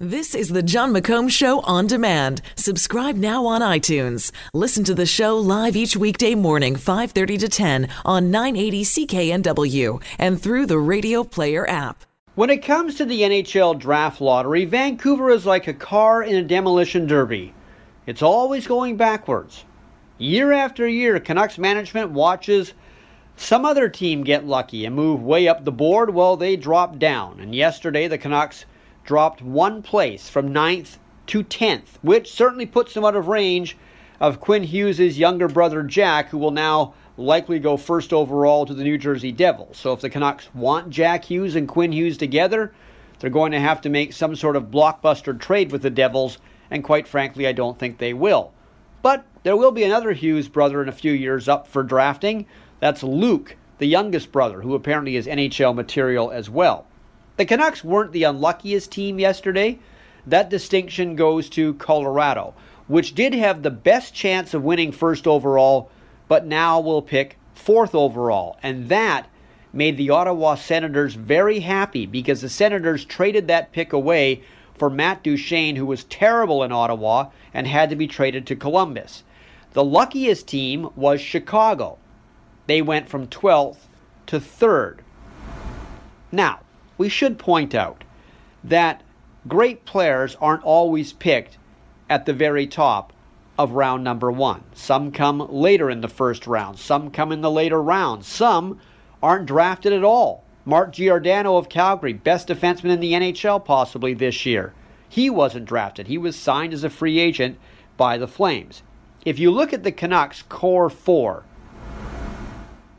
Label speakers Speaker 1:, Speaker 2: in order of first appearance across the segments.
Speaker 1: This is the Jon McComb Show on demand. Subscribe now on iTunes. Listen to the show live each weekday morning, 5:30 to 10 on 980 CKNW and through the Radio Player app.
Speaker 2: When it comes to the NHL draft lottery, Vancouver is like a car in a demolition derby. It's always going backwards. Year after year, Canucks management watches some other team get lucky and move way up the board while they drop down. And yesterday, the Canucks dropped one place from ninth to 10th, which certainly puts them out of range of Quinn Hughes' younger brother Jack, who will now likely go first overall to the New Jersey Devils. So if the Canucks want Jack Hughes and Quinn Hughes together, they're going to have to make some sort of blockbuster trade with the Devils, and quite frankly, I don't think they will. But there will be another Hughes brother in a few years up for drafting. That's Luke, the youngest brother, who apparently is NHL material as well. The Canucks weren't the unluckiest team yesterday. That distinction goes to Colorado, which did have the best chance of winning first overall, but now will pick fourth overall. And that made the Ottawa Senators very happy because the Senators traded that pick away for Matt Duchene, who was terrible in Ottawa and had to be traded to Columbus. The luckiest team was Chicago. They went from 12th to 3rd. Now, we should point out that great players aren't always picked at the very top of round number one. Some come later in the first round, some come in the later rounds, some aren't drafted at all. Mark Giordano of Calgary, best defenseman in the NHL possibly this year. He wasn't drafted. He was signed as a free agent by the Flames. If you look at the Canucks core four,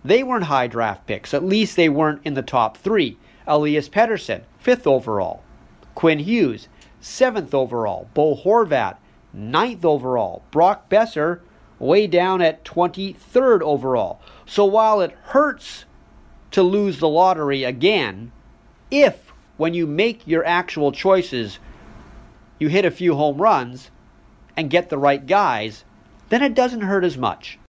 Speaker 2: they weren't high draft picks. At least they weren't in the top three. Elias Pettersson, 5th overall. Quinn Hughes, 7th overall. Bo Horvat, 9th overall. Brock Boeser, way down at 23rd overall. So while it hurts to lose the lottery again, if when you make your actual choices, you hit a few home runs and get the right guys, then it doesn't hurt as much.